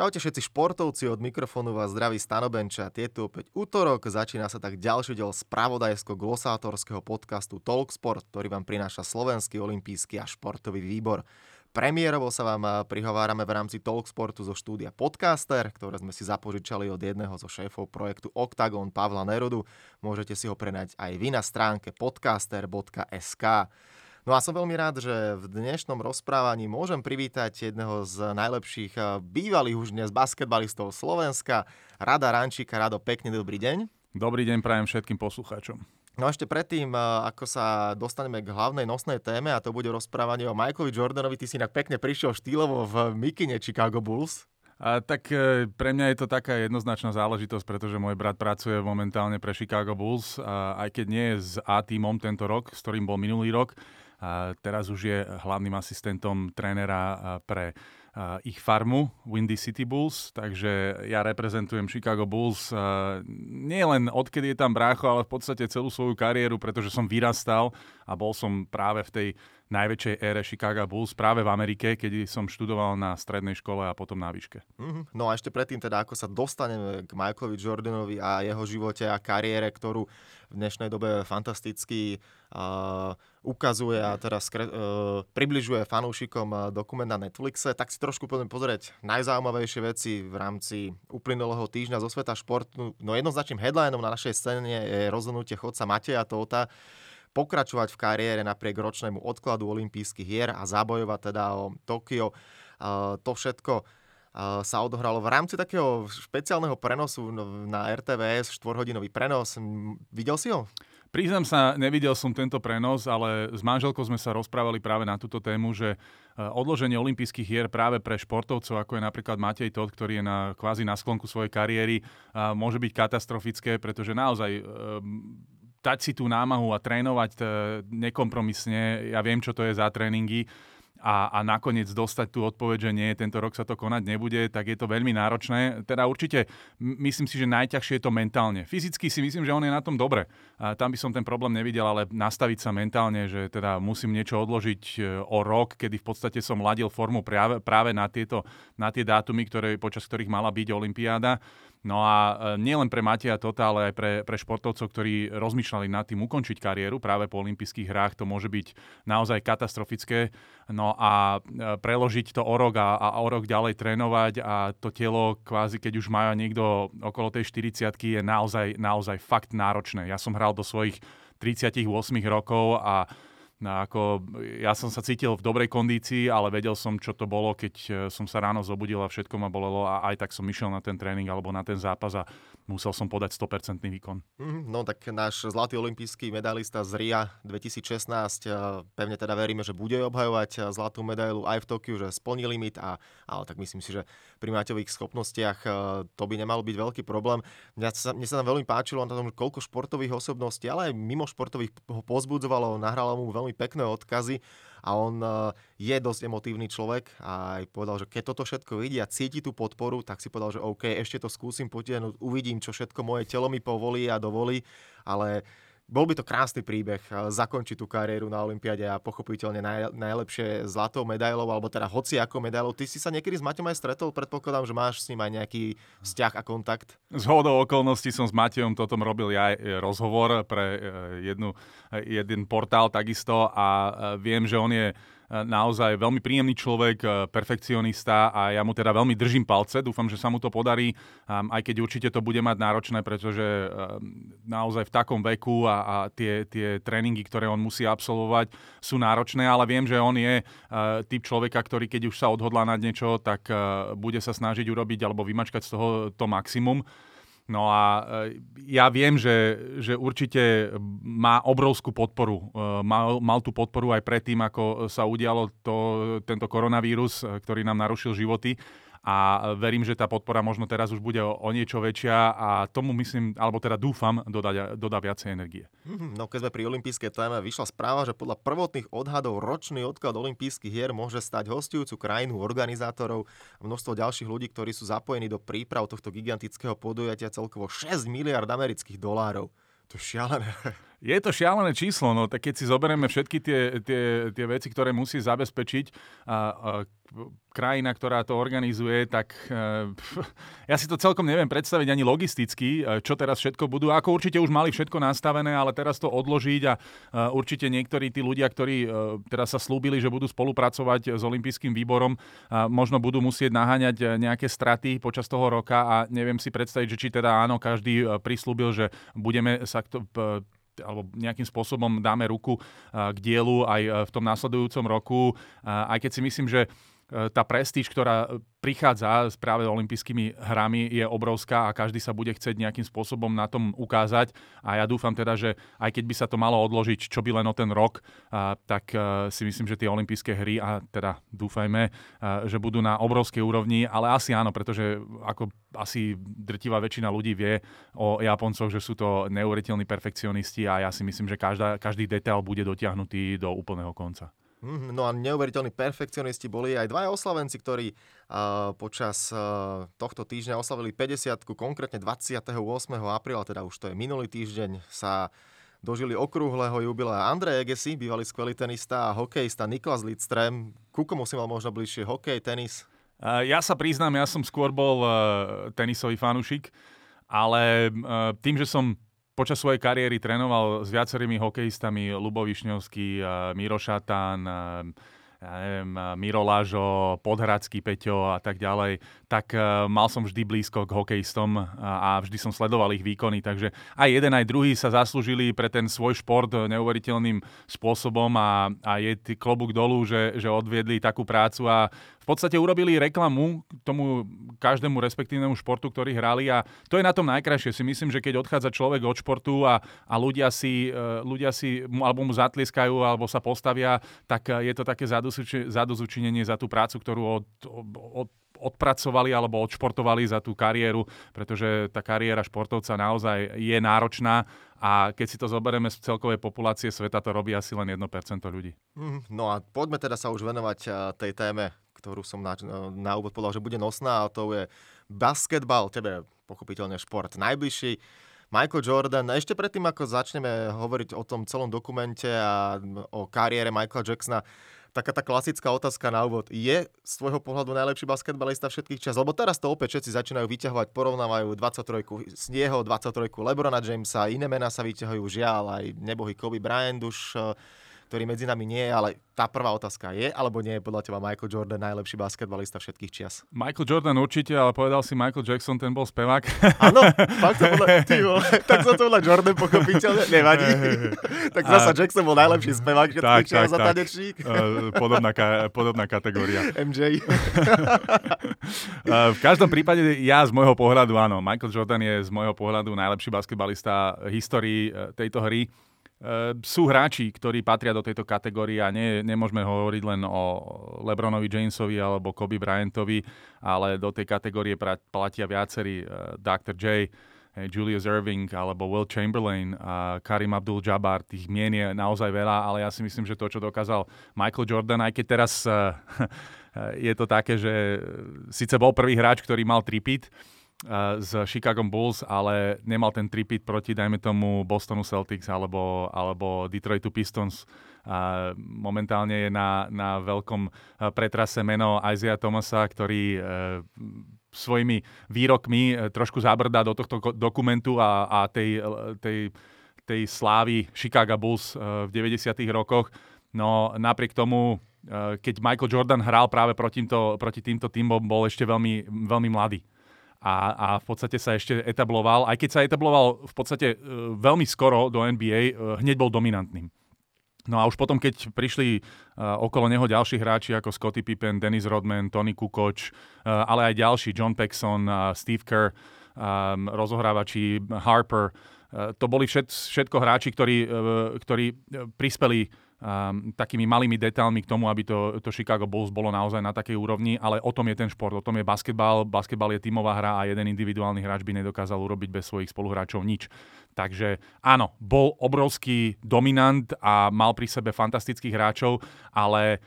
Čaute všetci športovci, od mikrofónu vás zdraví Stanobenča. Je tu opäť útorok, začína sa tak ďalší diel spravodajsko-glosátorského podcastu Talksport, ktorý vám prináša Slovenský olimpijský a športový výbor. Premiérovo sa vám prihovárame v rámci Talksportu zo štúdia Podcaster, ktoré sme si zapožičali od jedného zo šéfov projektu Octagon Pavla Nerudu. Môžete si ho prenať aj vy na stránke podcaster.sk. No a som veľmi rád, že v dnešnom rozprávaní môžem privítať jedného z najlepších eh, bývalých už dnes basketbalistov Slovenska, Rada Rančíka. Rado, pekný dobrý deň. Dobrý deň prajem všetkým poslucháčom. No a ešte predtým, eh, ako sa dostaneme k hlavnej nosnej téme, a to bude rozprávanie o Michaelovi Jordanovi, ty si inak pekne prišiel štýlovo v mikine Chicago Bulls. A, tak e, pre mňa je to taká jednoznačná záležitosť, pretože môj brat pracuje momentálne pre Chicago Bulls, a aj keď nie je s A týmom tento rok, s ktorým bol minulý rok, teraz už je hlavným asistentom trénera pre ich farmu Windy City Bulls, takže ja reprezentujem Chicago Bulls nie len odkedy je tam brácho, ale v podstate celú svoju kariéru, pretože som vyrastal a bol som práve v tej najväčšej ére Chicago Bulls práve v Amerike, keď som študoval na strednej škole a potom na výške. Mm-hmm. No a ešte predtým teda, ako sa dostaneme k Michaelovi Jordanovi a jeho živote a kariére, ktorú v dnešnej dobe fantasticky uh, ukazuje a teraz skre, uh, približuje fanúšikom uh, dokument na Netflixe, tak si trošku poďme pozrieť najzaujímavejšie veci v rámci uplynulého týždňa zo sveta športu. No jednoznačným headlineom na našej scéne je rozhodnutie chodca Mateja Tóta, pokračovať v kariére napriek ročnému odkladu olympijských hier a zabojovať teda o Tokio. To všetko sa odohralo v rámci takého špeciálneho prenosu na RTVS, 4-hodinový prenos. Videl si ho? Priznám sa, nevidel som tento prenos, ale s manželkou sme sa rozprávali práve na túto tému, že e, odloženie olympijských hier práve pre športovcov, ako je napríklad Matej Todd, ktorý je na, kvázi na sklonku svojej kariéry, môže byť katastrofické, pretože naozaj e, dať si tú námahu a trénovať e, nekompromisne. Ja viem, čo to je za tréningy a, a nakoniec dostať tú odpoveď, že nie, tento rok sa to konať nebude, tak je to veľmi náročné. Teda určite myslím si, že najťažšie je to mentálne. Fyzicky si myslím, že on je na tom dobre. A tam by som ten problém nevidel, ale nastaviť sa mentálne, že teda musím niečo odložiť e, o rok, kedy v podstate som ladil formu práve, práve na, tieto, na tie dátumy, ktoré, počas ktorých mala byť Olympiáda No a e, nielen pre Mateja Tota, ale aj pre, pre športovcov, ktorí rozmýšľali nad tým ukončiť kariéru práve po olympijských hrách, to môže byť naozaj katastrofické. No a e, preložiť to o rok a, a o rok ďalej trénovať a to telo kvázi, keď už majú niekto okolo tej 40 je naozaj, naozaj fakt náročné. Ja som hral do svojich 38 rokov a No ako, ja som sa cítil v dobrej kondícii, ale vedel som, čo to bolo, keď e, som sa ráno zobudil a všetko ma bolelo a aj tak som išiel na ten tréning alebo na ten zápas a musel som podať 100% výkon. Mhm, no tak náš zlatý olimpijský medalista z RIA 2016, e, pevne teda veríme, že bude obhajovať e, zlatú medailu aj v Tokiu, že splní limit, a, ale tak myslím si, že pri Maťových schopnostiach to by nemal byť veľký problém. Mne sa, mne sa tam veľmi páčilo na tom, koľko športových osobností, ale aj mimo športových ho pozbudzovalo, nahralo mu veľmi pekné odkazy a on e, je dosť emotívny človek a aj povedal, že keď toto všetko vidí a cíti tú podporu, tak si povedal, že OK, ešte to skúsim potiahnuť, uvidím, čo všetko moje telo mi povolí a dovolí, ale bol by to krásny príbeh, zakončiť tú kariéru na Olympiade a pochopiteľne naj, najlepšie zlatou medailou, alebo teda hoci ako medailou. Ty si sa niekedy s Maťom aj stretol, predpokladám, že máš s ním aj nejaký vzťah a kontakt. Z hodou okolností som s Matejom toto robil ja aj rozhovor pre e, jednu, jeden portál takisto a viem, že on je naozaj veľmi príjemný človek, e, perfekcionista a ja mu teda veľmi držím palce. Dúfam, že sa mu to podarí, aj keď určite to bude mať náročné, pretože naozaj v takom veku a, a tie, tie tréningy, ktoré on musí absolvovať, sú náročné, ale viem, že on je e, typ človeka, ktorý keď už sa odhodlá na niečo, tak bude sa snažiť urobiť alebo vymačkať z toho to maximum. No a e, ja viem, že, že určite má obrovskú podporu. E, mal, mal tú podporu aj predtým, ako sa udialo to, tento koronavírus, e, ktorý nám narušil životy a verím, že tá podpora možno teraz už bude o, o niečo väčšia a tomu myslím, alebo teda dúfam, dodá, dodá viacej energie. Mhm, no keď sme pri olympijskej téme, vyšla správa, že podľa prvotných odhadov ročný odklad olympijských hier môže stať hostujúcu krajinu organizátorov a množstvo ďalších ľudí, ktorí sú zapojení do príprav tohto gigantického podujatia celkovo 6 miliard amerických dolárov. To je šialené. Je to šialené číslo, no tak keď si zoberieme všetky tie, tie, tie veci, ktoré musí zabezpečiť a, a krajina, ktorá to organizuje, tak e, ja si to celkom neviem predstaviť ani logisticky, e, čo teraz všetko budú. Ako určite už mali všetko nastavené, ale teraz to odložiť a e, určite niektorí tí ľudia, ktorí teraz sa slúbili, že budú spolupracovať s Olympijským výborom, možno budú musieť naháňať nejaké straty počas toho roka a neviem si predstaviť, že či teda áno, každý prislúbil, že budeme sa to, alebo nejakým spôsobom dáme ruku k dielu aj v tom následujúcom roku, aj keď si myslím, že tá prestíž, ktorá prichádza práve olympijskými hrami, je obrovská a každý sa bude chcieť nejakým spôsobom na tom ukázať. A ja dúfam teda, že aj keď by sa to malo odložiť, čo by len o ten rok, tak si myslím, že tie olympijské hry, a teda dúfajme, že budú na obrovskej úrovni, ale asi áno, pretože ako asi drtivá väčšina ľudí vie o Japoncoch, že sú to neuveriteľní perfekcionisti a ja si myslím, že každá, každý detail bude dotiahnutý do úplného konca. Mhm, no a neuveriteľní perfekcionisti boli aj dvaja oslavenci, ktorí uh, počas uh, tohto týždňa oslavili 50 konkrétne 28. apríla, teda už to je minulý týždeň, sa dožili okrúhleho jubilea Andrej Egesi, bývalý skvelý tenista a hokejista Niklas Lidström. Ku komu si mal možno bližšie hokej, tenis? Uh, ja sa priznám, ja som skôr bol uh, tenisový fanúšik, ale uh, tým, že som počas svojej kariéry trénoval s viacerými hokejistami, Lubo Višňovský, Miro Šatán, ja neviem, Miro Lážo, Podhradský Peťo a tak ďalej, tak mal som vždy blízko k hokejistom a vždy som sledoval ich výkony, takže aj jeden, aj druhý sa zaslúžili pre ten svoj šport neuveriteľným spôsobom a, a je klobúk dolu, že, že odviedli takú prácu a v podstate urobili reklamu tomu každému respektívnemu športu, ktorý hrali a to je na tom najkrajšie. Si myslím, že keď odchádza človek od športu a, a ľudia, si, e, ľudia si alebo mu zatlieskajú alebo sa postavia, tak e, je to také zadozučinenie za tú prácu, ktorú od, od, odpracovali alebo odšportovali za tú kariéru, pretože tá kariéra športovca naozaj je náročná a keď si to zoberieme z celkovej populácie sveta, to robí asi len 1% ľudí. Mhm, no a poďme teda sa už venovať e, tej téme ktorú som na, na úvod povedal, že bude nosná a to je basketbal, tebe pochopiteľne šport najbližší. Michael Jordan, ešte predtým, ako začneme hovoriť o tom celom dokumente a o kariére Michaela Jacksona, taká tá klasická otázka na úvod. Je z tvojho pohľadu najlepší basketbalista všetkých čas? Lebo teraz to opäť všetci začínajú vyťahovať, porovnávajú 23 Snieho, 23 Lebrona Jamesa, iné mená sa vyťahujú, žiaľ, aj nebohý Kobe Bryant už ktorý medzi nami nie je, ale tá prvá otázka je, alebo nie je podľa teba Michael Jordan najlepší basketbalista všetkých čias? Michael Jordan určite, ale povedal si Michael Jackson, ten bol spevák. Áno, fakt to podľa, ty tak som to podľa Jordan pochopiteľne, nevadí. tak zasa Jackson bol najlepší spevák všetkých tak, čias tak, a tanečník. Uh, podobná, ka, podobná kategória. MJ. uh, v každom prípade ja z môjho pohľadu, áno, Michael Jordan je z môjho pohľadu najlepší basketbalista histórii uh, tejto hry. Ehm, sú hráči, ktorí patria do tejto kategórie a nie, nemôžeme hovoriť len o Lebronovi Jamesovi alebo Kobe Bryantovi, ale do tej kategórie platia viacerí uh, Dr. J, Julius Irving alebo Will Chamberlain a Karim Abdul-Jabbar. Tých mien je naozaj veľa, ale ja si myslím, že to, čo dokázal Michael Jordan, aj keď teraz uh, je to také, že síce bol prvý hráč, ktorý mal tripit, z Chicago Bulls, ale nemal ten tripit proti, dajme tomu, Bostonu Celtics alebo, alebo Detroitu Pistons. A momentálne je na, na veľkom pretrase meno Isaiah Thomasa, ktorý e, svojimi výrokmi e, trošku zabrdá do tohto dokumentu a, a tej, tej, tej slávy Chicago Bulls e, v 90. rokoch. No napriek tomu, e, keď Michael Jordan hral práve proti týmto, proti týmto týmom, bol ešte veľmi, veľmi mladý a, a v podstate sa ešte etabloval, aj keď sa etabloval v podstate e, veľmi skoro do NBA, e, hneď bol dominantným. No a už potom, keď prišli uh, okolo neho ďalší hráči ako Scottie Pippen, Dennis Rodman, Tony Kukoc, uh, ale aj ďalší, John Paxson, uh, Steve Kerr, um, rozohrávači Harper, uh, to boli všet, všetko hráči, ktorí, uh, ktorí prispeli um, takými malými detailmi k tomu, aby to, to Chicago Bulls bolo naozaj na takej úrovni, ale o tom je ten šport, o tom je basketbal. Basketbal je tímová hra a jeden individuálny hráč by nedokázal urobiť bez svojich spoluhráčov nič. Takže áno, bol obrovský dominant a mal pri sebe fantastických hráčov, ale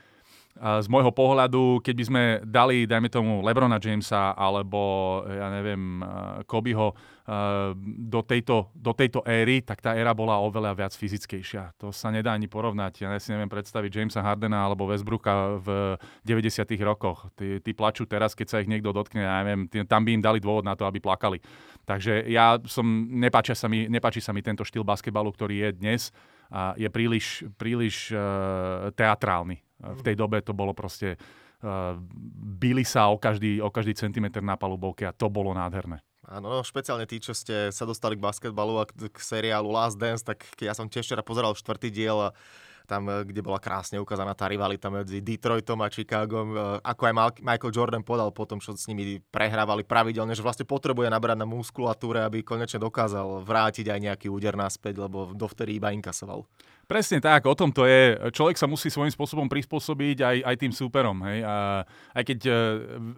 z môjho pohľadu, keď by sme dali, dajme tomu, Lebrona Jamesa alebo, ja neviem, Kobeho do tejto, do tejto éry, tak tá éra bola oveľa viac fyzickejšia. To sa nedá ani porovnať. Ja si neviem predstaviť Jamesa Hardena alebo Westbrooka v 90. rokoch. Tí, tí plačú teraz, keď sa ich niekto dotkne, ja neviem, tam by im dali dôvod na to, aby plakali. Takže ja som, nepáči sa mi, nepáči sa mi tento štýl basketbalu, ktorý je dnes a je príliš, príliš uh, teatrálny. V tej dobe to bolo proste uh, bili sa o každý, o každý centimetr na palubovke a to bolo nádherné. Áno, špeciálne tí, čo ste sa dostali k basketbalu a k, seriálu Last Dance, tak ja som tiež včera pozeral štvrtý diel a tam, eh, kde bola krásne ukázaná tá rivalita medzi Detroitom a Chicagom, eh, ako aj Michael Jordan podal potom, čo s nimi prehrávali pravidelne, že vlastne potrebuje nabrať na muskulatúre, aby konečne dokázal vrátiť aj nejaký úder naspäť, lebo dovtedy iba inkasoval. Presne tak, o tom to je. Človek sa musí svojím spôsobom prispôsobiť aj, aj tým súperom. Hej? A aj keď e,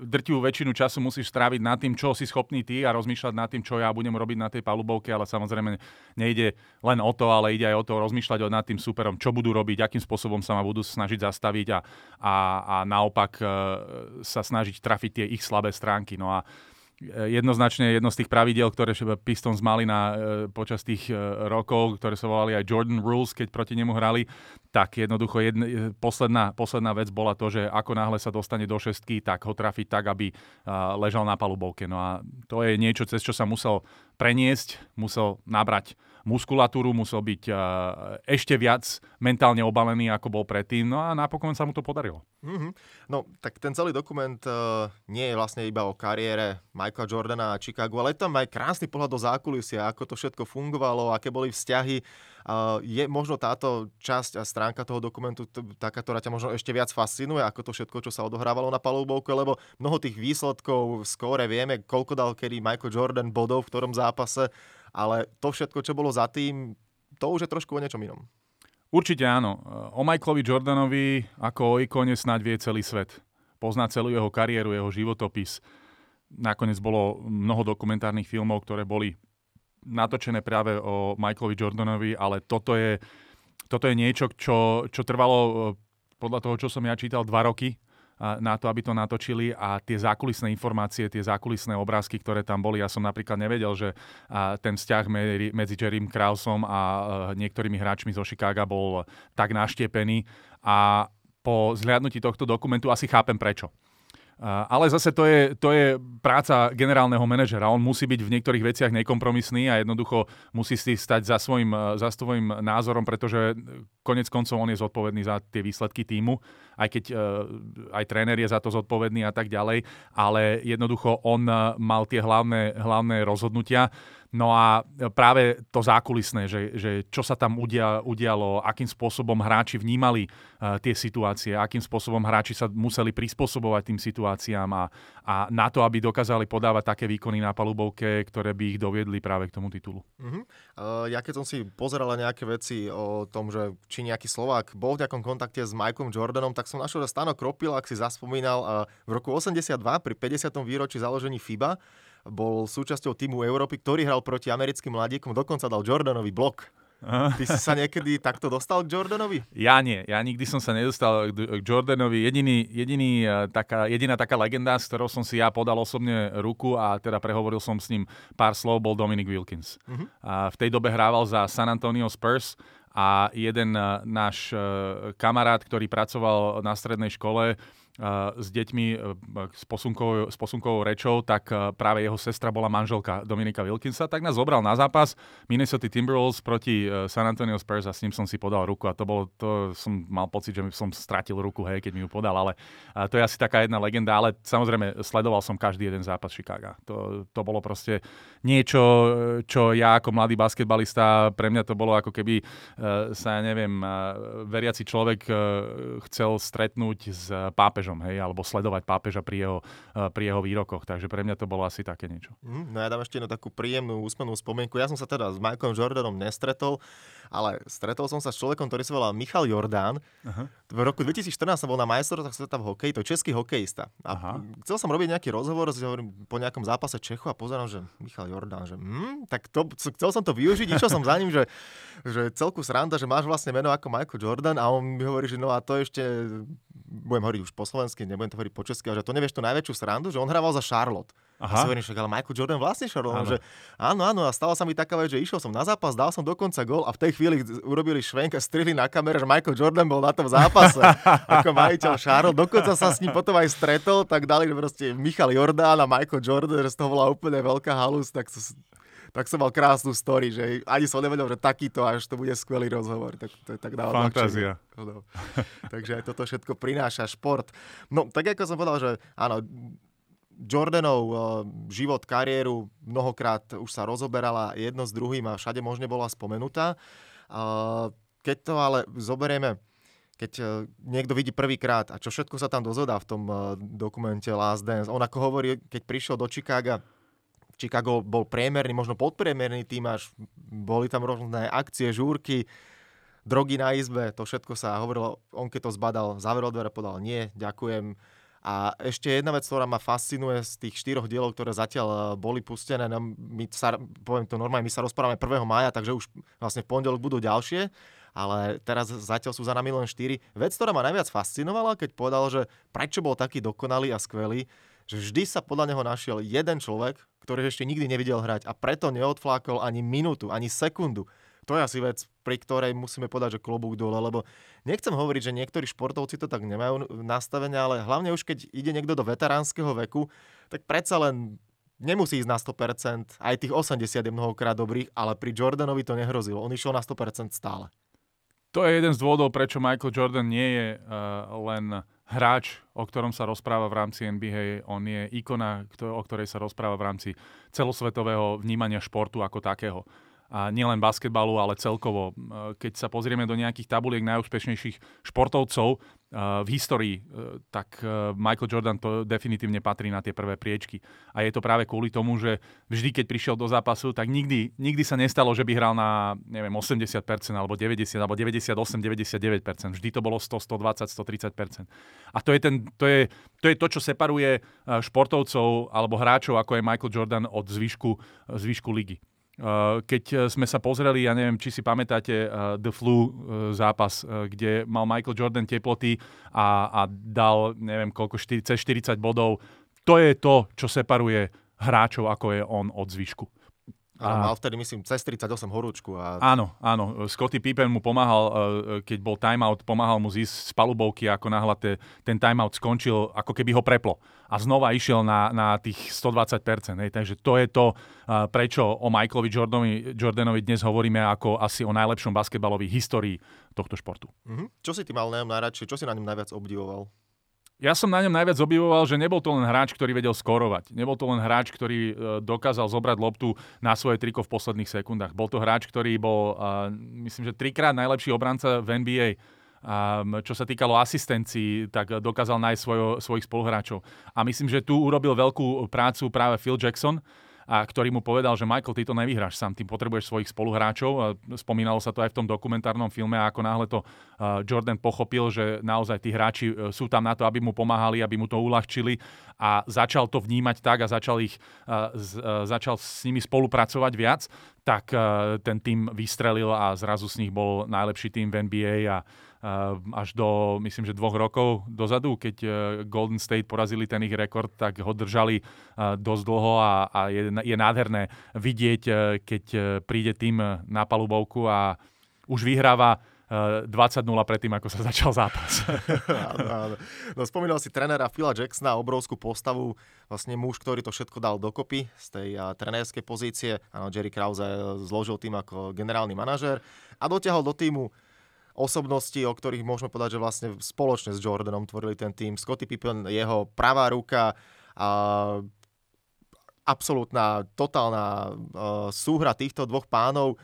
drtivú väčšinu času musíš stráviť nad tým, čo si schopný ty a rozmýšľať nad tým, čo ja budem robiť na tej palubovke, ale samozrejme nejde len o to, ale ide aj o to rozmýšľať nad tým súperom, čo budú robiť, akým spôsobom sa ma budú snažiť zastaviť a, a, a naopak e, sa snažiť trafiť tie ich slabé stránky. No a jednoznačne jedno z tých pravidel, ktoré Pistons mali na, e, počas tých e, rokov, ktoré sa volali aj Jordan Rules, keď proti nemu hrali, tak jednoducho jedna, e, posledná, posledná vec bola to, že ako náhle sa dostane do šestky, tak ho trafiť tak, aby ležal na palubovke. No a to je niečo, cez čo sa musel preniesť, musel nabrať muskulatúru, musel byť uh, ešte viac mentálne obalený, ako bol predtým. No a napokon sa mu to podarilo. Mm-hmm. No, tak ten celý dokument uh, nie je vlastne iba o kariére Michaela Jordana a Chicago, ale je tam aj krásny pohľad do zákulisia, ako to všetko fungovalo, aké boli vzťahy. Uh, je možno táto časť a stránka toho dokumentu t- taká, ktorá ťa možno ešte viac fascinuje, ako to všetko, čo sa odohrávalo na palubovke, lebo mnoho tých výsledkov skóre vieme, koľko dal kedy Michael Jordan bodov v ktorom zápase, ale to všetko, čo bolo za tým, to už je trošku o niečom inom. Určite áno. O Michaelovi Jordanovi ako o ikone snáď vie celý svet. Pozná celú jeho kariéru, jeho životopis. Nakoniec bolo mnoho dokumentárnych filmov, ktoré boli natočené práve o Michaelovi Jordanovi, ale toto je, toto je niečo, čo, čo trvalo eh, podľa toho, čo som ja čítal, dva roky na to, aby to natočili a tie zákulisné informácie, tie zákulisné obrázky, ktoré tam boli, ja som napríklad nevedel, že ten vzťah medzi Jerrym Krausom a e, niektorými hráčmi zo Chicaga bol tak naštiepený a po zhliadnutí tohto dokumentu asi chápem prečo. Ale zase to je, to je práca generálneho manažera. On musí byť v niektorých veciach nekompromisný a jednoducho musí si stať za svojim, za svojim názorom, pretože konec koncov on je zodpovedný za tie výsledky týmu, aj keď aj tréner je za to zodpovedný a tak ďalej, ale jednoducho on mal tie hlavné, hlavné rozhodnutia. No a práve to zákulisné, že, že čo sa tam udia, udialo, akým spôsobom hráči vnímali uh, tie situácie, akým spôsobom hráči sa museli prispôsobovať tým situáciám a, a na to, aby dokázali podávať také výkony na palubovke, ktoré by ich doviedli práve k tomu titulu. Uh-huh. Uh, ja keď som si pozeral nejaké veci o tom, že či nejaký Slovák bol v nejakom kontakte s Mikeom Jordanom, tak som našiel, že Stano Kropil, ak si zaspomínal, v roku 82 pri 50. výročí založení FIBA bol súčasťou týmu Európy, ktorý hral proti americkým mladíkom, dokonca dal Jordanovi blok. Ty si sa niekedy takto dostal k Jordanovi? Ja nie, ja nikdy som sa nedostal k Jordanovi. Jediný, jediný, e, taká, jediná taká legenda, s ktorou som si ja podal osobne ruku a teda prehovoril som s ním pár slov, bol Dominic Wilkins. Uh-huh. A v tej dobe hrával za San Antonio Spurs a jeden e, náš e, kamarát, ktorý pracoval na strednej škole, s deťmi s posunkovou, s posunkovou rečou, tak práve jeho sestra bola manželka Dominika Wilkinsa, tak nás zobral na zápas Minnesota Timberwolves proti e, San Antonio Spurs a s ním som si podal ruku a to bolo, to som mal pocit, že som stratil ruku, hej, keď mi ju podal, ale to je asi taká jedna legenda, ale samozrejme sledoval som každý jeden zápas Chicaga. To, to bolo proste niečo, čo ja ako mladý basketbalista, pre mňa to bolo ako keby e, sa, ja neviem, e, veriaci človek chcel stretnúť s pápežom pápežom, hej, alebo sledovať pápeža pri jeho, eh, pri jeho výrokoch. Takže pre mňa to bolo asi také niečo. Mm, no ja dám ešte jednu takú príjemnú úsmennú spomienku. Ja som sa teda s Michaelom Jordanom nestretol, ale stretol som sa s človekom, ktorý sa volal Michal Jordán. Uh-huh. V roku 2014 som bol na majstrovstvách sveta v hokeji, to je český hokejista. A uh-huh. chcel som robiť nejaký rozhovor po nejakom zápase Čechu a pozerám, že Michal Jordán, že hm, tak to, chcel som to využiť, išiel som za ním, že, že celku sranda, že máš vlastne meno ako Michael Jordan a on mi hovorí, že no a to ešte budem hovoriť už po slovensky, nebudem to hovoriť po česky, že to nevieš tú najväčšiu srandu, že on hrával za Charlotte. Aha. A hovorím, však ale Michael Jordan vlastne Charlotte, áno. že áno, áno, a stala sa mi taká vec, že išiel som na zápas, dal som dokonca gol a v tej chvíli urobili švenk a strihli na kamere, že Michael Jordan bol na tom zápase ako majiteľ Charlotte. Dokonca sa s ním potom aj stretol, tak dali proste Michal Jordán a Michael Jordan, že z toho bola úplne veľká halus, tak to, tak som mal krásnu story, že ani som nevedel, že takýto až to bude skvelý rozhovor. Tak to je tak Fantázia. No. Takže aj toto všetko prináša šport. No, tak ako som povedal, že áno, Jordanov uh, život, kariéru mnohokrát už sa rozoberala jedno s druhým a všade možne bola spomenutá. Uh, keď to ale zoberieme, keď uh, niekto vidí prvýkrát a čo všetko sa tam dozvedá v tom dokumente Last Dance. On ako hovorí, keď prišiel do Chicaga, Chicago bol priemerný, možno podpriemerný tým, až boli tam rôzne akcie, žúrky, drogy na izbe, to všetko sa hovorilo, on keď to zbadal, zavrel dvere, podal nie, ďakujem. A ešte jedna vec, ktorá ma fascinuje z tých štyroch dielov, ktoré zatiaľ eh, boli pustené, no my sa, poviem to normálne, my sa rozprávame 1. maja, takže už vlastne v pondelok budú ďalšie, ale teraz zatiaľ sú za nami len 4. Vec, ktorá ma najviac fascinovala, keď povedal, že prečo bol taký dokonalý a skvelý, že vždy sa podľa neho našiel jeden človek, ktorý ešte nikdy nevidel hrať a preto neodflákol ani minútu, ani sekundu. To je asi vec, pri ktorej musíme povedať, že klobúk dole, lebo nechcem hovoriť, že niektorí športovci to tak nemajú nastavené, ale hlavne už keď ide niekto do veteránskeho veku, tak predsa len nemusí ísť na 100%, aj tých 80 je mnohokrát dobrých, ale pri Jordanovi to nehrozilo, on išiel na 100% stále. To je jeden z dôvodov, prečo Michael Jordan nie je uh, len hráč, o ktorom sa rozpráva v rámci NBA. On je ikona, o ktorej sa rozpráva v rámci celosvetového vnímania športu ako takého a nielen basketbalu, ale celkovo. Keď sa pozrieme do nejakých tabuliek najúspešnejších športovcov v histórii, tak Michael Jordan to definitívne patrí na tie prvé priečky. A je to práve kvôli tomu, že vždy, keď prišiel do zápasu, tak nikdy, nikdy sa nestalo, že by hral na neviem, 80% alebo 90 alebo 98, 99%. Vždy to bolo 100, 120, 130%. A to je, ten, to, je, to je to, čo separuje športovcov alebo hráčov, ako je Michael Jordan od zvyšku, zvyšku ligy. Eh, keď eh, sme sa pozreli, ja neviem, či si pamätáte uh, The Flu zápas, kde mal Michael Jordan teploty a, a dal, neviem koľko, 40, 40 bodov. To je to, čo separuje hráčov, ako je on od zvyšku. A mal vtedy, myslím, cez 38 horúčku. A... Áno, áno. Scotty Pippen mu pomáhal, e, keď bol timeout, pomáhal mu zísť z palubovky, ako náhle te, ten timeout skončil, ako keby ho preplo. A znova išiel na, na tých 120%. Hej. Takže to je to, e, prečo o Michaelovi Jordanovi, Jordanovi dnes hovoríme ako asi o najlepšom basketbalovej histórii tohto športu. Mm-hmm. Čo si ty mal najradšej? Čo si na ňom najviac obdivoval? Ja som na ňom najviac obdivoval, že nebol to len hráč, ktorý vedel skorovať. Nebol to len hráč, ktorý e, dokázal zobrať loptu na svoje triko v posledných sekundách. Bol to hráč, ktorý bol, myslím, že trikrát najlepší obranca v NBA. A čo sa týkalo asistencií, tak dokázal nájsť svojo, svojich spoluhráčov. A myslím, že tu urobil veľkú prácu práve Phil Jackson, a ktorý mu povedal, že Michael, ty to nevyhráš sám, ty potrebuješ svojich spoluhráčov. Spomínalo sa to aj v tom dokumentárnom filme ako náhle to Jordan pochopil, že naozaj tí hráči e, sú tam na to, aby mu pomáhali, aby mu to uľahčili a začal to vnímať tak a začal, ich, začal s nimi spolupracovať viac, tak ten tým vystrelil a zrazu z nich bol najlepší tým v NBA a až do, myslím, že dvoch rokov dozadu, keď e, Golden State porazili ten ich rekord, tak ho držali e, dosť dlho a, a je, je nádherné vidieť, e, keď príde tým na palubovku a už vyhráva 20-0 predtým, ako sa začal zápas. áno, áno. No, spomínal si trénera Phila Jacksona, obrovskú postavu, vlastne muž, ktorý to všetko dal dokopy z tej trenérskej pozície. Áno, Jerry Krause zložil tým ako generálny manažér a dotiahol do týmu osobnosti, o ktorých môžeme povedať, že vlastne spoločne s Jordanom tvorili ten tým. Scotty Pippen, jeho pravá ruka, a absolútna, totálna uh, súhra týchto dvoch pánov.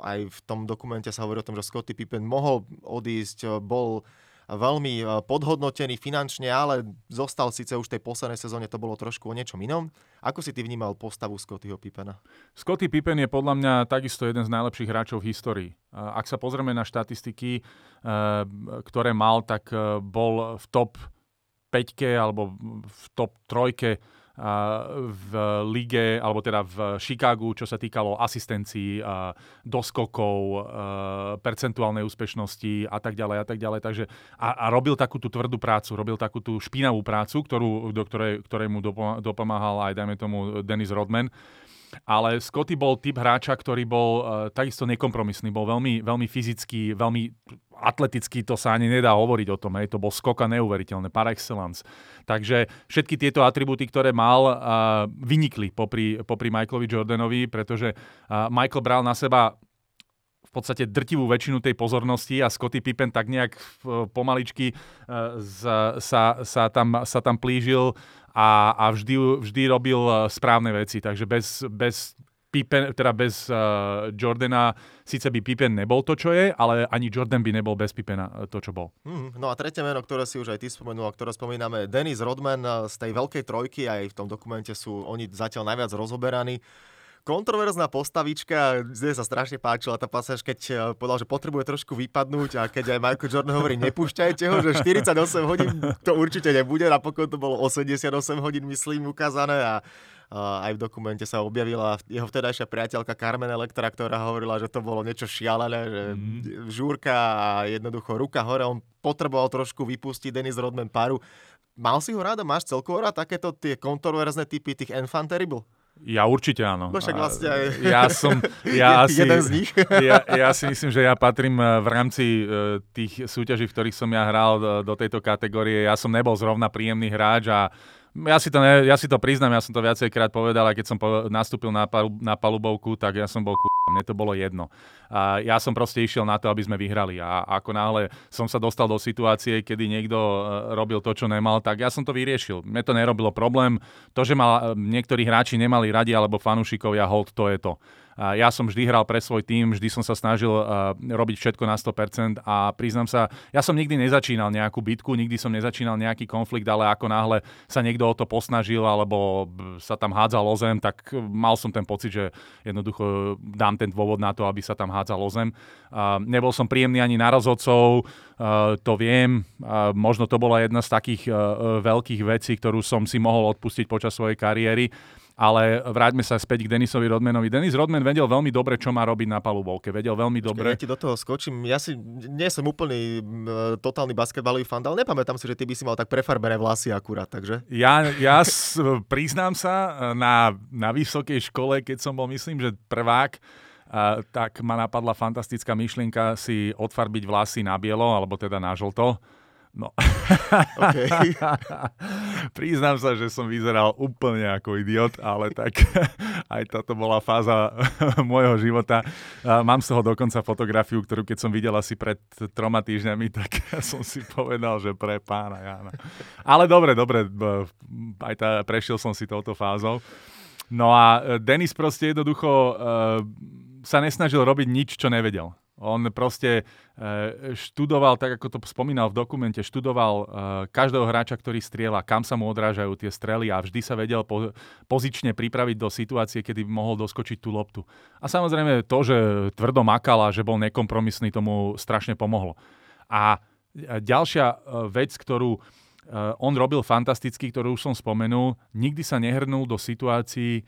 Aj v tom dokumente sa hovorí o tom, že Scotty Pippen mohol odísť, bol veľmi podhodnotený finančne, ale zostal síce už tej poslednej sezóne, to bolo trošku o niečom inom. Ako si ty vnímal postavu Scottyho Pippena? Scotty Pippen je podľa mňa takisto jeden z najlepších hráčov v histórii. Ak sa pozrieme na štatistiky, ktoré mal, tak bol v top 5 alebo v top 3 v lige, alebo teda v Chicagu, čo sa týkalo asistencií, doskokov, percentuálnej úspešnosti a tak ďalej a tak ďalej. Takže a, a robil takú tú tvrdú prácu, robil takú tú špinavú prácu, ktorú, do ktorej, ktorej mu dopomáhal aj, dajme tomu, Dennis Rodman. Ale Scotty bol typ hráča, ktorý bol uh, takisto nekompromisný, bol veľmi, veľmi fyzický, veľmi atleticky to sa ani nedá hovoriť o tom, hej, to bol skoka neuveriteľné, par excellence. Takže všetky tieto atribúty, ktoré mal, uh, vynikli popri, popri Michaelovi Jordanovi, pretože uh, Michael bral na seba v podstate drtivú väčšinu tej pozornosti a Scotty Pippen tak nejak pomaličky sa, sa, tam, sa tam plížil a, a vždy, vždy robil správne veci. Takže bez, bez Pippen, teda bez uh, Jordana, síce by Pippen nebol to, čo je, ale ani Jordan by nebol bez Pippena eh, to, čo bol. Mm, no a tretie meno, ktoré si už aj ty spomenul a ktoré spomíname, Dennis Rodman eh, z tej veľkej trojky, aj v tom dokumente sú oni zatiaľ najviac rozoberaní kontroverzná postavička, zde sa strašne páčila tá pasáž, keď povedal, že potrebuje trošku vypadnúť a keď aj Michael Jordan hovorí, nepúšťajte ho, že 48 hodín to určite nebude, napokon to bolo 88 hodín, myslím, ukázané a aj v dokumente sa objavila jeho vtedajšia priateľka Carmen Electra, ktorá hovorila, že to bolo niečo šialené, že mm. žúrka a jednoducho ruka hore, on potreboval trošku vypustiť Denis Rodman paru. Mal si ho rád a máš celkovo rád takéto tie kontroverzné typy tých enfant terrible? Ja určite áno. No však vlastne aj ja som, ja asi, jeden z nich. ja, ja si myslím, že ja patrím eh, v rámci uh, tých súťaží, v ktorých som ja hral do, tejto kategórie. Ja som nebol zrovna príjemný hráč a ja si, to ne, ja si to priznám, ja som to viacejkrát povedal, a keď som po, nastúpil na, palu, na palubovku, tak ja som bol ku... Mne to bolo jedno. A ja som proste išiel na to, aby sme vyhrali. A ako náhle som sa dostal do situácie, kedy niekto e, robil to, čo nemal, tak ja som to vyriešil. Mne to nerobilo problém. To, že ma e, niektorí hráči nemali radi, alebo fanúšikovia, hold, to je to. Ja som vždy hral pre svoj tým, vždy som sa snažil robiť všetko na 100% a priznám sa, ja som nikdy nezačínal nejakú bitku, nikdy som nezačínal nejaký konflikt, ale ako náhle sa niekto o to posnažil alebo sa tam hádzal o zem, tak mal som ten pocit, že jednoducho dám ten dôvod na to, aby sa tam hádzal o zem. Nebol som príjemný ani na rozhodcov, to viem. Možno to bola jedna z takých veľkých vecí, ktorú som si mohol odpustiť počas svojej kariéry. Ale vráťme sa späť k Denisovi Rodmanovi. Denis Rodman vedel veľmi dobre, čo má robiť na palubovke. Vedel veľmi dobre. Ja ti do toho skočím. Ja si nie som úplný totálny basketbalový fan, ale nepamätám si, že ty by si mal tak prefarbené vlasy akurát, takže? Ja, ja s, priznám sa, na, na vysokej škole, keď som bol, myslím, že prvák, a, tak ma napadla fantastická myšlienka si odfarbiť vlasy na bielo, alebo teda na žlto No. Okay. Priznám sa, že som vyzeral úplne ako idiot, ale tak aj táto bola fáza môjho života. Mám z toho dokonca fotografiu, ktorú keď som videl asi pred troma týždňami, tak som si povedal, že pre pána Jana. Ale dobre, dobre, aj tá, prešiel som si touto fázou. No a Denis proste jednoducho uh, sa nesnažil robiť nič, čo nevedel. On proste e, študoval, tak ako to spomínal v dokumente, študoval e, každého hráča, ktorý striela, kam sa mu odrážajú tie strely a vždy sa vedel po, pozične pripraviť do situácie, kedy by mohol doskočiť tú loptu. A samozrejme to, že tvrdo makal a že bol nekompromisný, tomu strašne pomohlo. A ďalšia e, vec, ktorú on robil fantasticky, ktorú už som spomenul, nikdy sa nehrnul do situácií,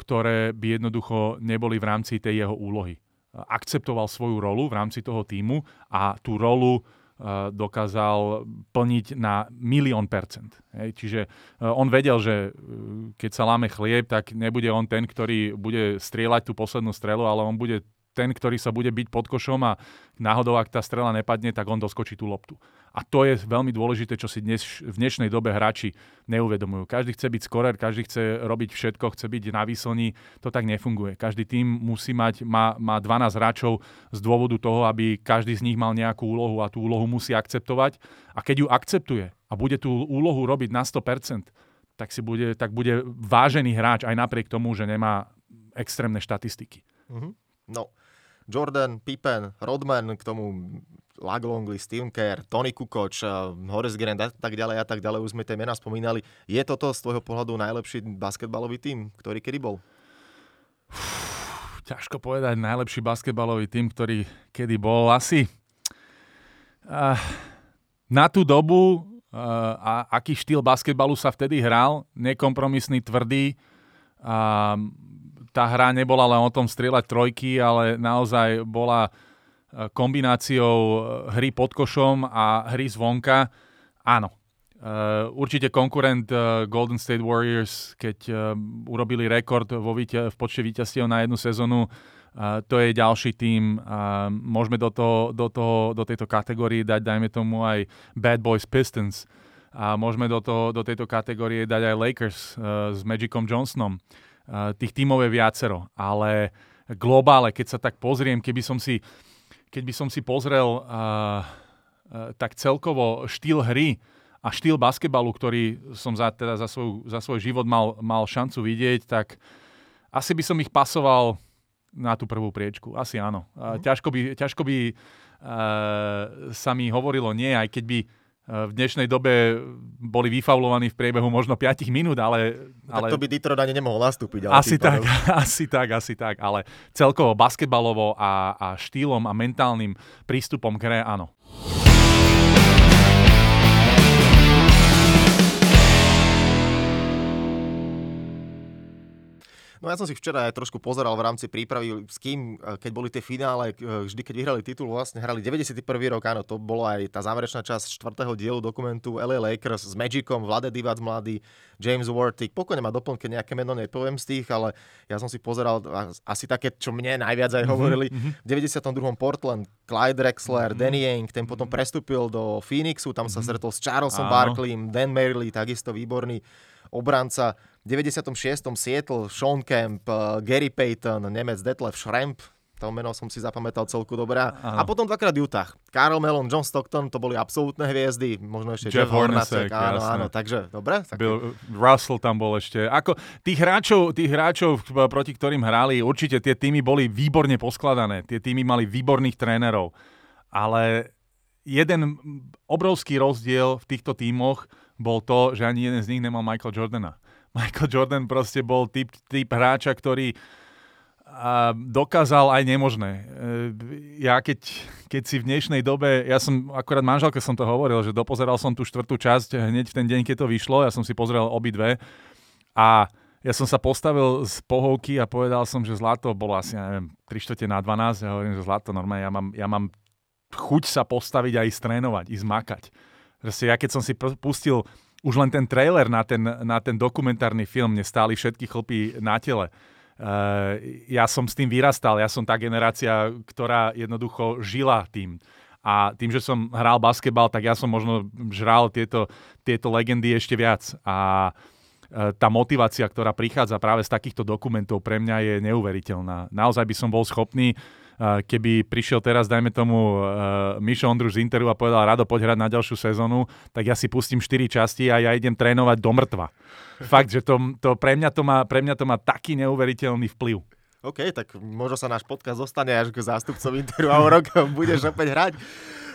ktoré by jednoducho neboli v rámci tej jeho úlohy akceptoval svoju rolu v rámci toho týmu a tú rolu e, dokázal plniť na milión percent. Čiže e, on vedel, že e, keď sa láme chlieb, tak nebude on ten, ktorý bude strieľať tú poslednú strelu, ale on bude ten, ktorý sa bude byť pod košom a náhodou, ak tá strela nepadne, tak on doskočí tú loptu. A to je veľmi dôležité, čo si dnes, v dnešnej dobe hráči neuvedomujú. Každý chce byť skorer, každý chce robiť všetko, chce byť na výslni. To tak nefunguje. Každý tým musí mať, má, má 12 hráčov z dôvodu toho, aby každý z nich mal nejakú úlohu a tú úlohu musí akceptovať. A keď ju akceptuje a bude tú úlohu robiť na 100%, tak, si bude, tak bude vážený hráč aj napriek tomu, že nemá extrémne štatistiky. Mm-hmm. No, Jordan, Pippen, Rodman, k tomu Laglongli, Steve Kerr, Tony Kukoc, eh, Horace Grant a tak ďalej a tak ďalej, už sme tie mená spomínali. Je toto z tvojho pohľadu najlepší basketbalový tým, ktorý kedy bol? Ťažko povedať najlepší basketbalový tým, ktorý kedy bol. Asi uh, na tú dobu a aký štýl basketbalu sa vtedy hral, nekompromisný, tvrdý. A tá hra nebola len o tom strieľať trojky, ale naozaj bola e, kombináciou hry pod košom a hry zvonka. Áno, Uh, určite konkurent Golden State Warriors, keď urobili rekord vo víťa- v počte víťazstiev na jednu sezónu, to je ďalší tým. Môžeme do, toho, do, toho, do tejto kategórie dať, dajme tomu, aj Bad Boys Pistons. A môžeme do, toho, do tejto kategórie dať aj Lakers uh, s Magicom Johnsonom. Uh, tých tímov je viacero, ale globále, keď sa tak pozriem, keby som si, keď by som si pozrel uh, uh, tak celkovo štýl hry, a štýl basketbalu, ktorý som za, teda za, svoj, za svoj život mal, mal šancu vidieť, tak asi by som ich pasoval na tú prvú priečku. Asi áno. Mm. Ťažko by, ťažko by uh, sa mi hovorilo nie, aj keď by uh, v dnešnej dobe boli vyfaulovaní v priebehu možno 5 minút, ale... ale... Tak to by Detroit ani nemohol nastúpiť. Ale asi tak, asi tak, asi tak, ale celkovo basketbalovo a, a štýlom a mentálnym prístupom k hre, áno. No ja som si včera aj trošku pozeral v rámci prípravy, s kým, e, keď boli tie finále, e, vždy keď vyhrali titul, vlastne hrali 91. rok, áno, to bola aj tá záverečná časť čtvrtého dielu dokumentu LA Lakers s Magicom, Vlade Divac mladý, James Worthy, pokojne ma doplnke nejaké meno nepoviem z tých, ale ja som si pozeral asi také, čo mne najviac aj mhm, hovorili. Mm-hmm. V 92. Portland, Clyde Drexler, mm-hmm. Danny Ainge, ten potom prestúpil do Phoenixu, tam sa mm-hmm. stretol s Charlesom Barkleym, Dan Merley, takisto výborný obranca. V 96. Seattle, Sean Kemp, eh, Gary Payton, Nemec Detlef Schremp, to meno som si zapamätal celku dobré. A potom dvakrát Utah. Karl Mellon, John Stockton, to boli absolútne hviezdy, možno ešte Jeff, Jeff Hornacek. Áno, jasné. áno, takže dobre. Tak... Bill, Russell tam bol ešte. Ako, tých, hráčov, tých hráčov, proti ktorým hrali, určite tie týmy boli výborne poskladané. Tie týmy mali výborných trénerov. Ale jeden obrovský rozdiel v týchto tímoch bol to, že ani jeden z nich nemal Michael Jordana. Michael Jordan proste bol typ, typ hráča, ktorý a dokázal aj nemožné. E, ja keď, keď si v dnešnej dobe, ja som, akorát manželke som to hovoril, že dopozeral som tú štvrtú časť hneď v ten deň, keď to vyšlo, ja som si pozrel obidve a ja som sa postavil z pohovky a povedal som, že zlato bolo asi, ja neviem, 3 čtvrte na 12, ja hovorím, že zlato normálne, ja mám, ja mám chuť sa postaviť a ísť trénovať, ísť makať. Proste ja keď som si pustil už len ten trailer na ten, na ten dokumentárny film, mne stáli všetky chlpy na tele. Uh, ja som s tým vyrastal, ja som tá generácia, ktorá jednoducho žila tým. A tým, že som hral basketbal, tak ja som možno žral tieto, tieto legendy ešte viac. A uh, tá motivácia, ktorá prichádza práve z takýchto dokumentov, pre mňa je neuveriteľná. Naozaj by som bol schopný uh, keby prišiel teraz, dajme tomu, uh, Mišo Ondruš z Interu a povedal, Rado, poď hrať na ďalšiu sezónu, tak ja si pustím 4 časti a ja idem trénovať do mŕtva. Fakt, že to, to, pre, mňa to má, pre mňa to má taký neuveriteľný vplyv. OK, tak možno sa náš podcast zostane až k zástupcom Interu a o rok budeš opäť hrať.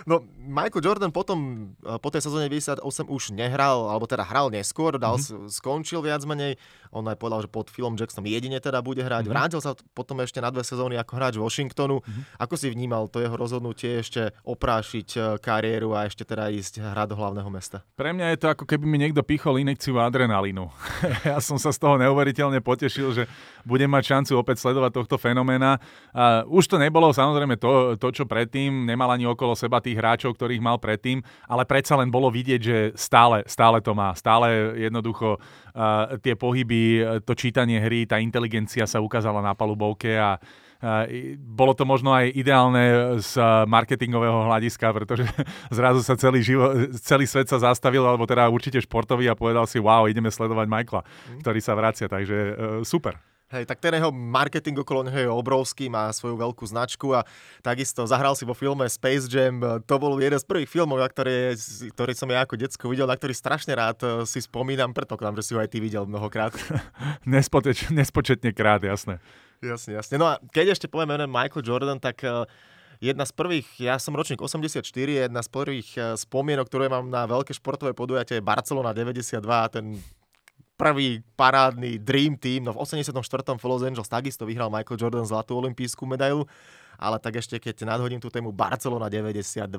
No, Michael Jordan potom eh, po tej sezóne 98 už nehral, alebo teda hral neskôr, dal, mm-hmm. skončil viac menej. On aj povedal, že pod Philom Jacksonom jedine teda bude hrať. Mm-hmm. Vrátil sa potom ešte na dve sezóny ako hráč Washingtonu. Mm-hmm. Ako si vnímal to jeho rozhodnutie ešte oprášiť eh, kariéru a ešte teda ísť hrať do hlavného mesta? Pre mňa je to ako keby mi niekto pichol inekciu adrenalínu. ja som sa z toho neuveriteľne potešil, že budem mať šancu opäť sledovať tohto fenoména. Uh, už to nebolo samozrejme to, to, čo predtým, nemal ani okolo seba tých hráčov, ktorých mal predtým, ale predsa len bolo vidieť, že stále, stále to má. Stále jednoducho uh, tie pohyby, to čítanie hry, tá inteligencia sa ukázala na palubovke a Uh, bolo to možno aj ideálne z marketingového hľadiska, pretože zrazu sa celý, živo, celý svet sa zastavil, alebo teda určite športový a povedal si, wow, ideme sledovať Michaela, mm. ktorý sa vracia, takže super. Hej, tak ten jeho marketing okolo neho je obrovský, má svoju veľkú značku a takisto zahral si vo filme Space Jam. To bol jeden z prvých filmov, na ktoré, ktorý som ja ako detsko videl, na ktorý strašne rád eh, si spomínam. Predpokladám, že si ho aj ty videl mnohokrát. Nespoteč, nespočetne krát, jasné. Jasne, jasne. No a keď ešte povieme Michael Jordan, tak eh, jedna z prvých, ja som ročník 84, jedna z prvých eh, spomienok, ktoré mám na veľké športové podujatie je Barcelona 92 a ten prvý parádny Dream Team, no v 84. v Los Angeles takisto vyhral Michael Jordan zlatú olimpijskú medailu, ale tak ešte keď nadhodím tú tému Barcelona 92.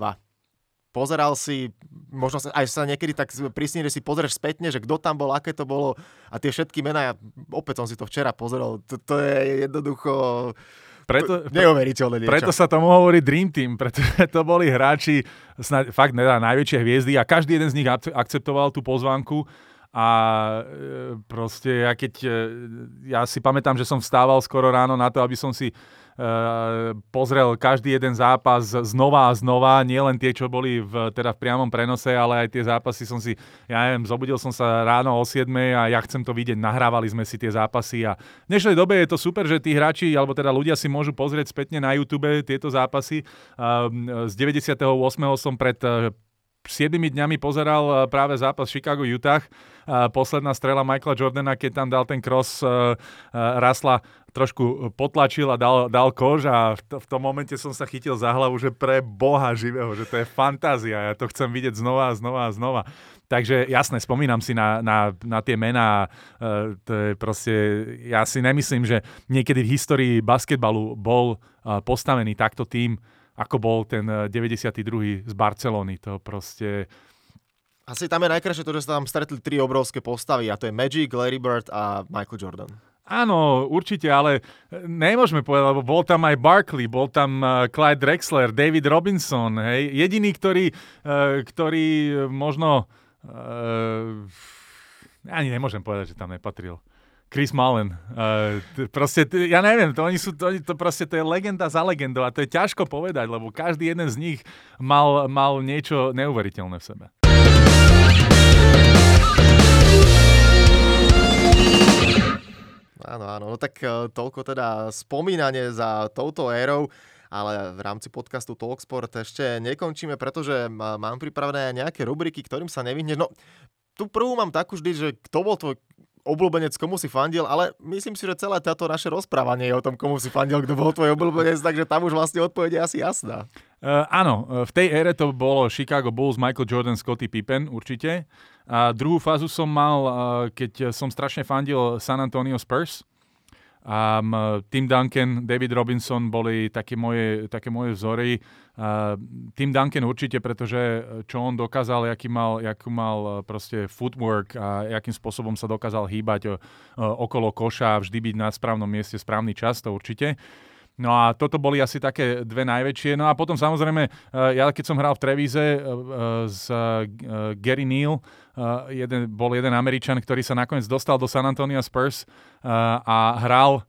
pozeral si, možno sa, aj sa niekedy tak prísne, že si pozrieš spätne, že kto tam bol, aké to bolo a tie všetky mená, ja opäť som si to včera pozeral, to, to je jednoducho preto, neuveriteľné niečo. Preto sa tomu hovorí Dream Team, pretože to boli hráči, snáď, fakt nedá, najväčšie hviezdy a každý jeden z nich akceptoval tú pozvánku a e, proste ja keď, e, ja si pamätám, že som vstával skoro ráno na to, aby som si Uh, pozrel každý jeden zápas znova a znova, nie len tie, čo boli v, teda v priamom prenose, ale aj tie zápasy som si, ja neviem, zobudil som sa ráno o 7 a ja chcem to vidieť, nahrávali sme si tie zápasy a v dnešnej dobe je to super, že tí hráči, alebo teda ľudia si môžu pozrieť spätne na YouTube tieto zápasy. Uh, z 98. som pred 7 dňami pozeral eh, práve zápas Chicago-Utah. Eh, posledná strela Michaela Jordana, keď tam dal ten cross, eh, Rasla trošku potlačil a dal, dal kož a v, to, v tom momente som sa chytil za hlavu, že pre Boha živého, že to je fantázia, ja to chcem vidieť znova a znova a znova. Takže jasné, spomínam si na, na, na tie mená, uh, to je proste, ja si nemyslím, že niekedy v histórii basketbalu bol uh, postavený takto tým, ako bol ten 92. Eh, z Barcelony. To proste... Asi tam je najkrajšie to, že sa tam stretli tri obrovské postavy a to je Magic, Larry Bird a Michael Jordan. Áno, určite, ale eh, nemôžeme povedať, lebo bol tam aj Barkley, bol tam uh, Clyde Drexler, David Robinson, hej. Jediný, ktorý, ktorý možno... Uh, ani nemôžem povedať, že tam nepatril. Chris Mullen. Uh, proste, ja neviem, to, oni sú, to, to proste to je legenda za legendou a to je ťažko povedať, lebo každý jeden z nich mal, mal niečo neuveriteľné v sebe. Áno, áno, no tak uh, toľko teda spomínanie za touto érou, ale v rámci podcastu Talksport ešte nekončíme, pretože mám pripravené nejaké rubriky, ktorým sa nevyhneš. No, tu prvú mám takú vždy, že kto bol tvoj obľúbenec, komu si fandil, ale myslím si, že celé táto naše rozprávanie je o tom, komu si fandil, kto bol tvoj obľúbenec, takže tam už vlastne odpoveď je asi jasná. Uh, áno, v tej ére to bolo Chicago Bulls, Michael Jordan, Scottie Pippen určite. A druhú fázu som mal, uh, keď som strašne fandil San Antonio Spurs. Um, Tim Duncan, David Robinson boli také moje, také moje vzory. Uh, Tim Duncan určite, pretože čo on dokázal, aký mal, aký mal proste footwork a akým spôsobom sa dokázal hýbať okolo koša a vždy byť na správnom mieste, správny čas, to určite. No a toto boli asi také dve najväčšie. No a potom samozrejme, ja keď som hral v Trevíze s Gary Neal, jeden, bol jeden Američan, ktorý sa nakoniec dostal do San Antonio Spurs a hral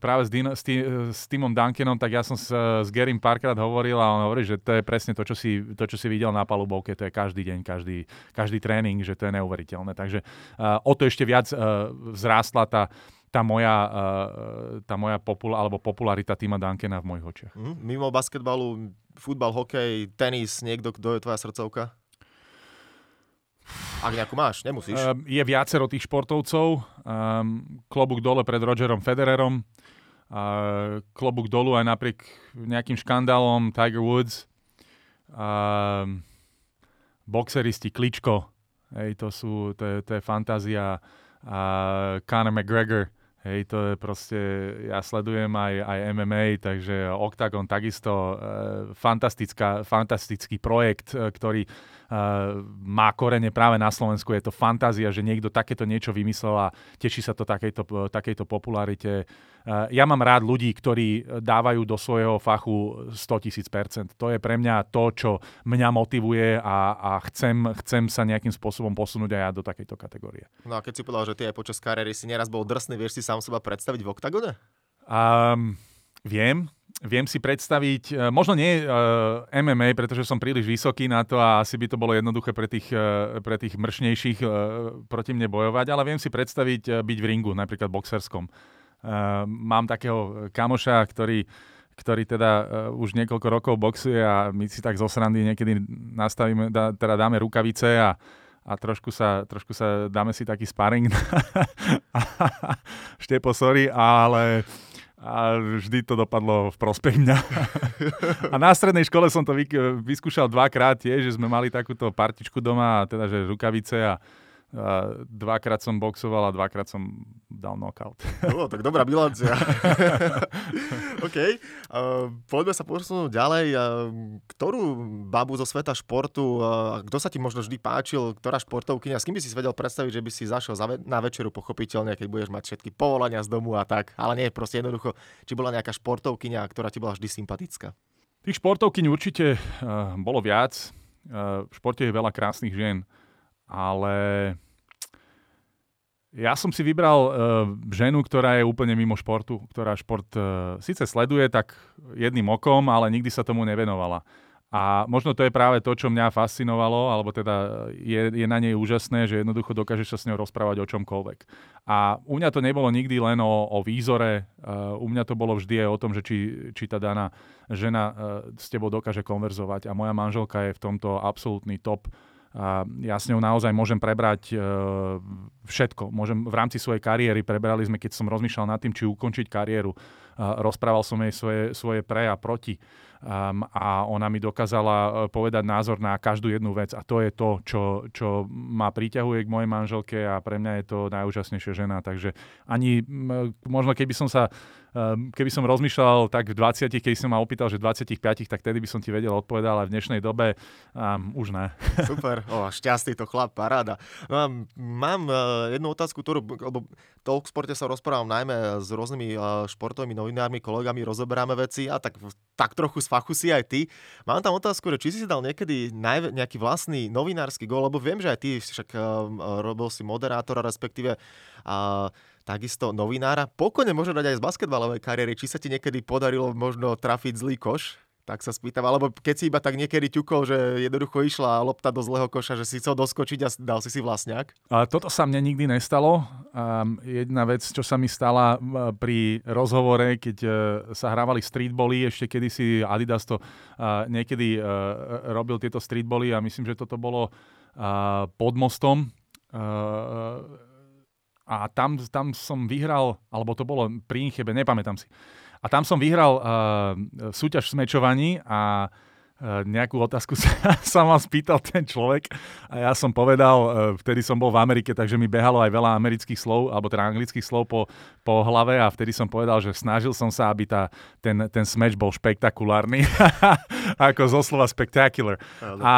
práve s, Dino, s, tý, s Timom Duncanom, tak ja som s, s Garym párkrát hovoril a on hovorí, že to je presne to, čo si, to, čo si videl na palubovke, to je každý deň, každý, každý tréning, že to je neuveriteľné. Takže o to ešte viac vzrástla tá tá moja, uh, tá moja popul- alebo popularita Tima Duncana v mojich očiach. Mm, mimo basketbalu, futbal, hokej, tenis, niekto, kto je tvoja srdcovka? Ak nejakú máš, nemusíš. Uh, je viacero tých športovcov. Um, klobúk dole pred Rogerom Federerom. Klobúk dolu aj napriek nejakým škandálom Tiger Woods. Uh, boxeristi Kličko. Hej, to, sú, to, je, to je fantázia. Conor McGregor. Hej, to je proste, ja sledujem aj, aj MMA, takže Octagon takisto e, fantastická, fantastický projekt, e, ktorý má korene práve na Slovensku. Je to fantázia, že niekto takéto niečo vymyslel a teší sa to takejto, takejto popularite. Eh, ja mám rád ľudí, ktorí dávajú do svojho fachu 100 tisíc percent. To je pre mňa to, čo mňa motivuje a, a chcem, chcem sa nejakým spôsobom posunúť aj ja do takejto kategórie. No a keď si povedal, že ty aj počas kariéry si neraz bol drsný, vieš si sám seba predstaviť v oktagone? Um, viem, viem si predstaviť, eh, možno nie eh, MMA, pretože som príliš vysoký na to a asi by to bolo jednoduché pre tých, uh, pre tých mršnejších proti mne bojovať, ale viem si predstaviť byť v ringu, napríklad boxerskom. Mám takého kamoša, ktorý, ktorý teda už niekoľko rokov boxuje a my si tak zo srandy niekedy nastavíme, dá, teda dáme rukavice a, a trošku sa, trošku sa dáme si taký sparring. Štepo, sorry, ale a vždy to dopadlo v prospech mňa. a na strednej škole som to vy, vyskúšal dvakrát tiež, že sme mali takúto partičku doma, teda že rukavice a dvakrát som boxoval a dvakrát som dal knockout. No, tak dobrá bilancia. OK. Uh, poďme sa posunúť ďalej. Uh, ktorú babu zo sveta športu, uh, kto sa ti možno vždy páčil, ktorá športovkyňa, s kým by si vedel predstaviť, že by si zašiel na večeru pochopiteľne, keď budeš mať všetky povolania z domu a tak. Ale nie, proste jednoducho, či bola nejaká športovkyňa, ktorá ti bola vždy sympatická. Tých športovkyň určite uh, bolo viac. Uh, v športe je veľa krásnych žien ale ja som si vybral uh, ženu, ktorá je úplne mimo športu, ktorá šport uh, síce sleduje tak jedným okom, ale nikdy sa tomu nevenovala. A možno to je práve to, čo mňa fascinovalo, alebo teda je, je na nej úžasné, že jednoducho dokážeš sa s ňou rozprávať o čomkoľvek. A u mňa to nebolo nikdy len o, o výzore, uh, u mňa to bolo vždy aj o tom, že či, či tá daná žena uh, s tebou dokáže konverzovať. A moja manželka je v tomto absolútny top a ja s ňou naozaj môžem prebrať e, všetko. Môžem v rámci svojej kariéry, prebrali sme, keď som rozmýšľal nad tým, či ukončiť kariéru, rozprával som jej svoje, svoje pre a proti. Um, a ona mi dokázala e, povedať názor na každú jednu vec a to je to, čo, čo ma priťahuje k mojej manželke a pre mňa je to najúžasnejšia žena. Takže ani možno keby som sa keby som rozmýšľal tak v 20, keď som ma opýtal, že 25, tak tedy by som ti vedel odpovedať, ale v dnešnej dobe um, už ne. Super, o, šťastný to chlap, paráda. No mám uh, jednu otázku, ktorú, lebo v sporte sa rozprávam najmä s rôznymi uh, športovými novinármi, kolegami, rozoberáme veci a tak, tak trochu z fachu si aj ty. Mám tam otázku, či si si dal niekedy najv- nejaký vlastný novinársky gól, lebo viem, že aj ty však uh, robil si moderátora, respektíve uh, takisto novinára. Pokojne môže dať aj z basketbalovej kariéry. Či sa ti niekedy podarilo možno trafiť zlý koš? Tak sa spýtam, alebo keď si iba tak niekedy ťukol, že jednoducho išla lopta do zlého koša, že si chcel doskočiť a dal si si vlastňák? A toto sa mne nikdy nestalo. Um, jedna vec, čo sa mi stala pri rozhovore, keď uh, sa hrávali streetbally, ešte kedy si Adidas to uh, niekedy uh, robil tieto streetbally a myslím, že toto bolo uh, pod mostom. Uh, a tam, tam som vyhral, alebo to bolo pri Inchebe, nepamätám si. A tam som vyhral uh, súťaž v smečovaní a nejakú otázku sa, sa ma spýtal ten človek a ja som povedal, uh, vtedy som bol v Amerike, takže mi behalo aj veľa amerických slov, alebo teda anglických slov po, po hlave a vtedy som povedal, že snažil som sa, aby tá, ten, ten smeč bol špektakulárny, ako zo slova spectacular. A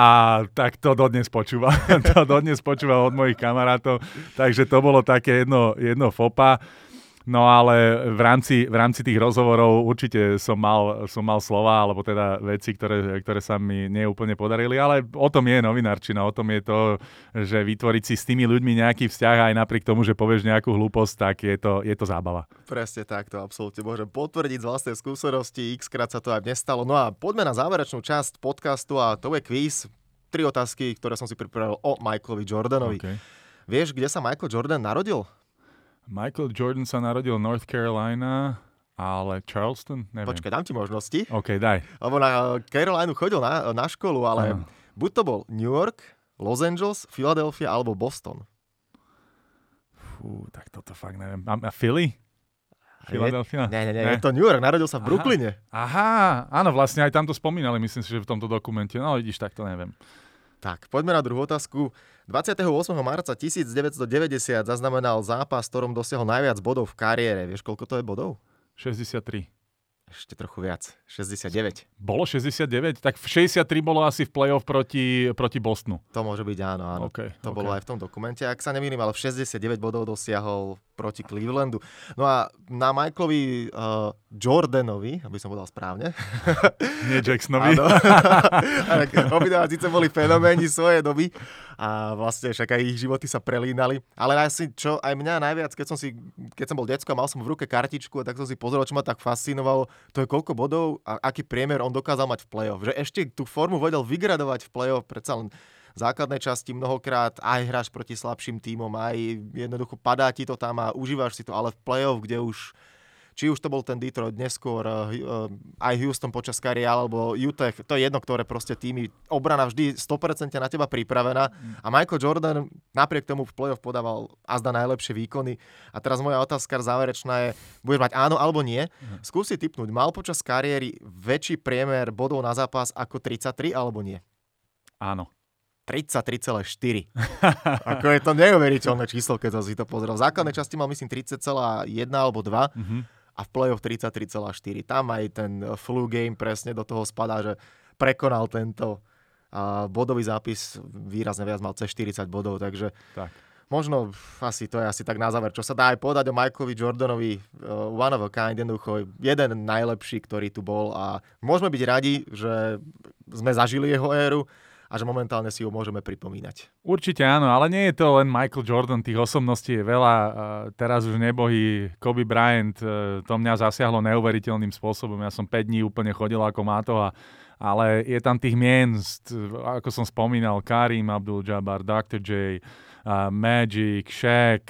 tak to dodnes počúva. to dodnes počúva od mojich kamarátov, takže to bolo také jedno, jedno fopa. No ale v rámci, v rámci tých rozhovorov určite som mal, som mal slova, alebo teda veci, ktoré, ktoré sa mi neúplne podarili, ale o tom je novinárčina, o tom je to, že vytvoriť si s tými ľuďmi nejaký vzťah aj napriek tomu, že povieš nejakú hlúposť, tak je to, je to zábava. Presne tak, to absolútne môžem potvrdiť z vlastnej skúsenosti, x krát sa to aj nestalo. No a poďme na záverečnú časť podcastu a to je quiz. Tri otázky, ktoré som si pripravil o Michaelovi Jordanovi. Okay. Vieš, kde sa Michael Jordan narodil? Michael Jordan sa narodil v North Carolina, ale Charleston? Neviem. Počkaj, dám ti možnosti. OK, daj. Lebo na Carolinu chodil na, na školu, ale uh. buď to bol New York, Los Angeles, Philadelphia alebo Boston. Fú, tak toto fakt neviem. A, a Philly? Philadelphia? Nie, nie, nie, je to New York, narodil sa v Brooklyne. Aha, áno, vlastne aj tam to spomínali, myslím si, že v tomto dokumente. No vidíš, tak to neviem. Tak, poďme na druhú otázku. 28. marca 1990 zaznamenal zápas, ktorom dosiahol najviac bodov v kariére. Vieš, koľko to je bodov? 63. Ešte trochu viac. 69. Bolo 69? Tak 63 bolo asi v play-off proti, proti Bostonu. To môže byť áno, áno. Okay, to okay. bolo aj v tom dokumente. Ak sa nemýlim, ale 69 bodov dosiahol proti Clevelandu. No a na Michaelovi uh, Jordanovi, aby som povedal správne. Nie Jacksonovi. Obidva síce boli fenoméni svojej doby a vlastne však aj ich životy sa prelínali. Ale asi čo aj mňa najviac, keď som, si, keď som bol decko a mal som v ruke kartičku, tak som si pozrel, čo ma tak fascinovalo, to je koľko bodov a aký priemer on dokázal mať v play-off. Že ešte tú formu vedel vygradovať v play-off, predsa len základnej časti mnohokrát aj hráš proti slabším tímom, aj jednoducho padá ti to tam a užívaš si to, ale v play-off, kde už či už to bol ten Detroit neskôr, uh, aj Houston počas kariéry, alebo Utah, to je jedno, ktoré proste týmy, obrana vždy 100% na teba pripravená mm. a Michael Jordan napriek tomu v play-off podával azda najlepšie výkony. A teraz moja otázka záverečná je, budeš mať áno alebo nie. Mm. Skúsi typnúť, mal počas kariéry väčší priemer bodov na zápas ako 33 alebo nie? Áno. 33,4. Ako je to neuveriteľné číslo, keď som si to pozrel. V základnej časti mal myslím 30,1 alebo 2 mm-hmm. A v play-off 33,4. Tam aj ten flu game presne do toho spadá, že prekonal tento a bodový zápis výrazne viac mal cez 40 bodov, takže tak. možno asi to je asi tak na záver, čo sa dá aj povedať o Michaelovi Jordanovi, uh, one of a kind, jednoducho jeden najlepší, ktorý tu bol a môžeme byť radi, že sme zažili jeho éru a že momentálne si ho môžeme pripomínať. Určite áno, ale nie je to len Michael Jordan, tých osobností je veľa. Teraz už nebohý Kobe Bryant, e, to mňa zasiahlo neuveriteľným spôsobom. Ja som 5 dní úplne chodil ako máto a ale je tam tých mien, ako som spomínal, Karim Abdul-Jabbar, Dr. J, uh, Magic, Shaq,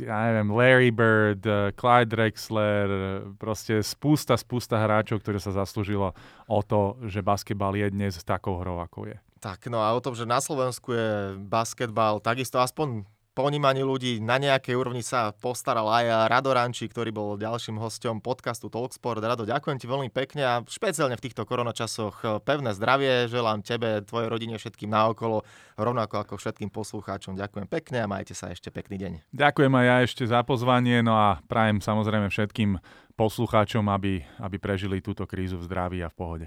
ja neviem, Larry Bird, uh, Clyde Drexler, uh, proste spústa, spústa hráčov, ktoré sa zaslúžilo o to, že basketbal je dnes takou hrou, ako je. Tak, no a o tom, že na Slovensku je basketbal takisto aspoň ponímaní ľudí na nejakej úrovni sa postaral aj Rado Ranči, ktorý bol ďalším hostom podcastu Talksport. Rado, ďakujem ti veľmi pekne a špeciálne v týchto koronačasoch eh, pevné zdravie. Želám tebe, tvojej rodine, všetkým naokolo, rovnako ako všetkým poslucháčom. Ďakujem pekne a majte sa ešte pekný deň. Ďakujem aj ja ešte za pozvanie, no a prajem samozrejme všetkým poslucháčom, aby, aby prežili túto krízu v zdraví a v pohode.